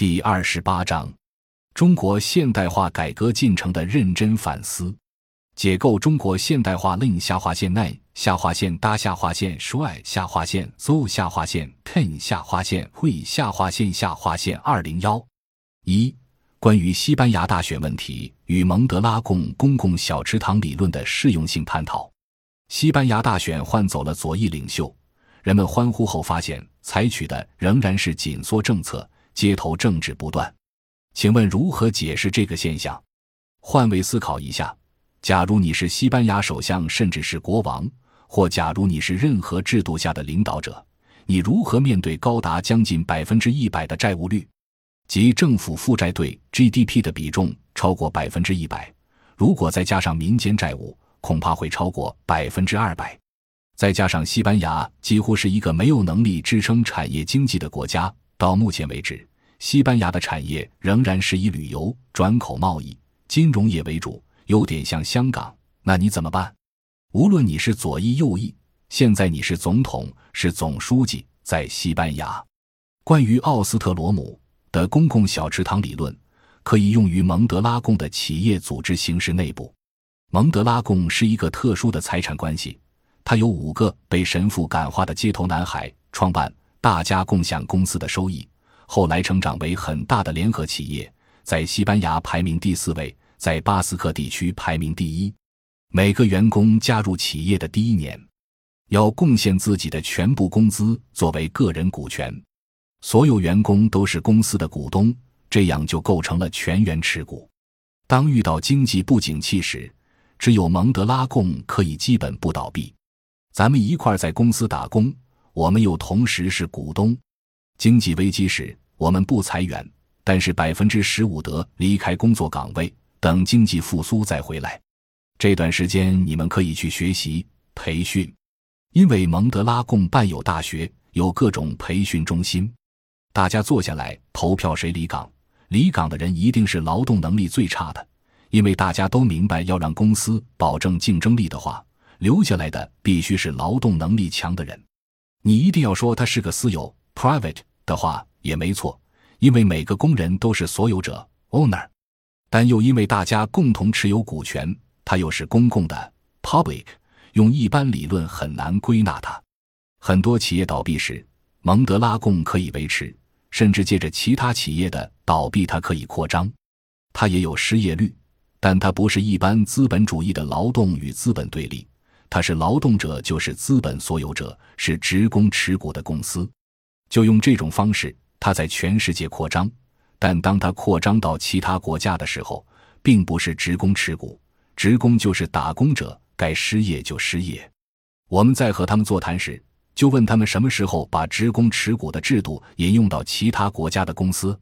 第二十八章：中国现代化改革进程的认真反思。解构中国现代化令下划线内下划线搭下划线衰下划线 so 下划线 ten 下划线会下划线下划线二零幺一关于西班牙大选问题与蒙德拉贡公共小池塘理论的适用性探讨。西班牙大选换走了左翼领袖，人们欢呼后发现，采取的仍然是紧缩政策，街头政治不断。请问如何解释这个现象？换位思考一下，假如你是西班牙首相，甚至是国王，或假如你是任何制度下的领导者，你如何面对高达将近百分之一百的债务率，即政府负债对 GDP 的比重超过百分之一百？如果再加上民间债务，恐怕会超过百分之二百，再加上西班牙几乎是一个没有能力支撑产业经济的国家。到目前为止，西班牙的产业仍然是以旅游、转口贸易、金融业为主，有点像香港。那你怎么办？无论你是左翼右翼，现在你是总统，是总书记，在西班牙，关于奥斯特罗姆的公共小池塘理论，可以用于蒙德拉贡的企业组织形式内部。蒙德拉贡是一个特殊的财产关系，他有五个被神父感化的街头男孩创办，大家共享公司的收益，后来成长为很大的联合企业，在西班牙排名第四位，在巴斯克地区排名第一。每个员工加入企业的第一年，要贡献自己的全部工资作为个人股权，所有员工都是公司的股东，这样就构成了全员持股。当遇到经济不景气时，只有蒙德拉贡可以基本不倒闭，咱们一块在公司打工，我们又同时是股东。经济危机时，我们不裁员，但是百分之十五得离开工作岗位，等经济复苏再回来。这段时间你们可以去学习培训，因为蒙德拉贡办有大学，有各种培训中心。大家坐下来投票，谁离岗？离岗的人一定是劳动能力最差的。因为大家都明白，要让公司保证竞争力的话，留下来的必须是劳动能力强的人。你一定要说他是个私有 （private） 的话也没错，因为每个工人都是所有者 （owner），但又因为大家共同持有股权，它又是公共的 （public）。用一般理论很难归纳它。很多企业倒闭时，蒙德拉贡可以维持，甚至借着其他企业的倒闭，它可以扩张。它也有失业率。但它不是一般资本主义的劳动与资本对立，它是劳动者就是资本所有者，是职工持股的公司。就用这种方式，它在全世界扩张。但当它扩张到其他国家的时候，并不是职工持股，职工就是打工者，该失业就失业。我们在和他们座谈时，就问他们什么时候把职工持股的制度引用到其他国家的公司，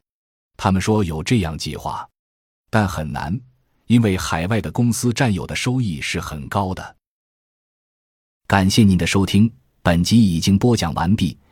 他们说有这样计划，但很难。因为海外的公司占有的收益是很高的。感谢您的收听，本集已经播讲完毕。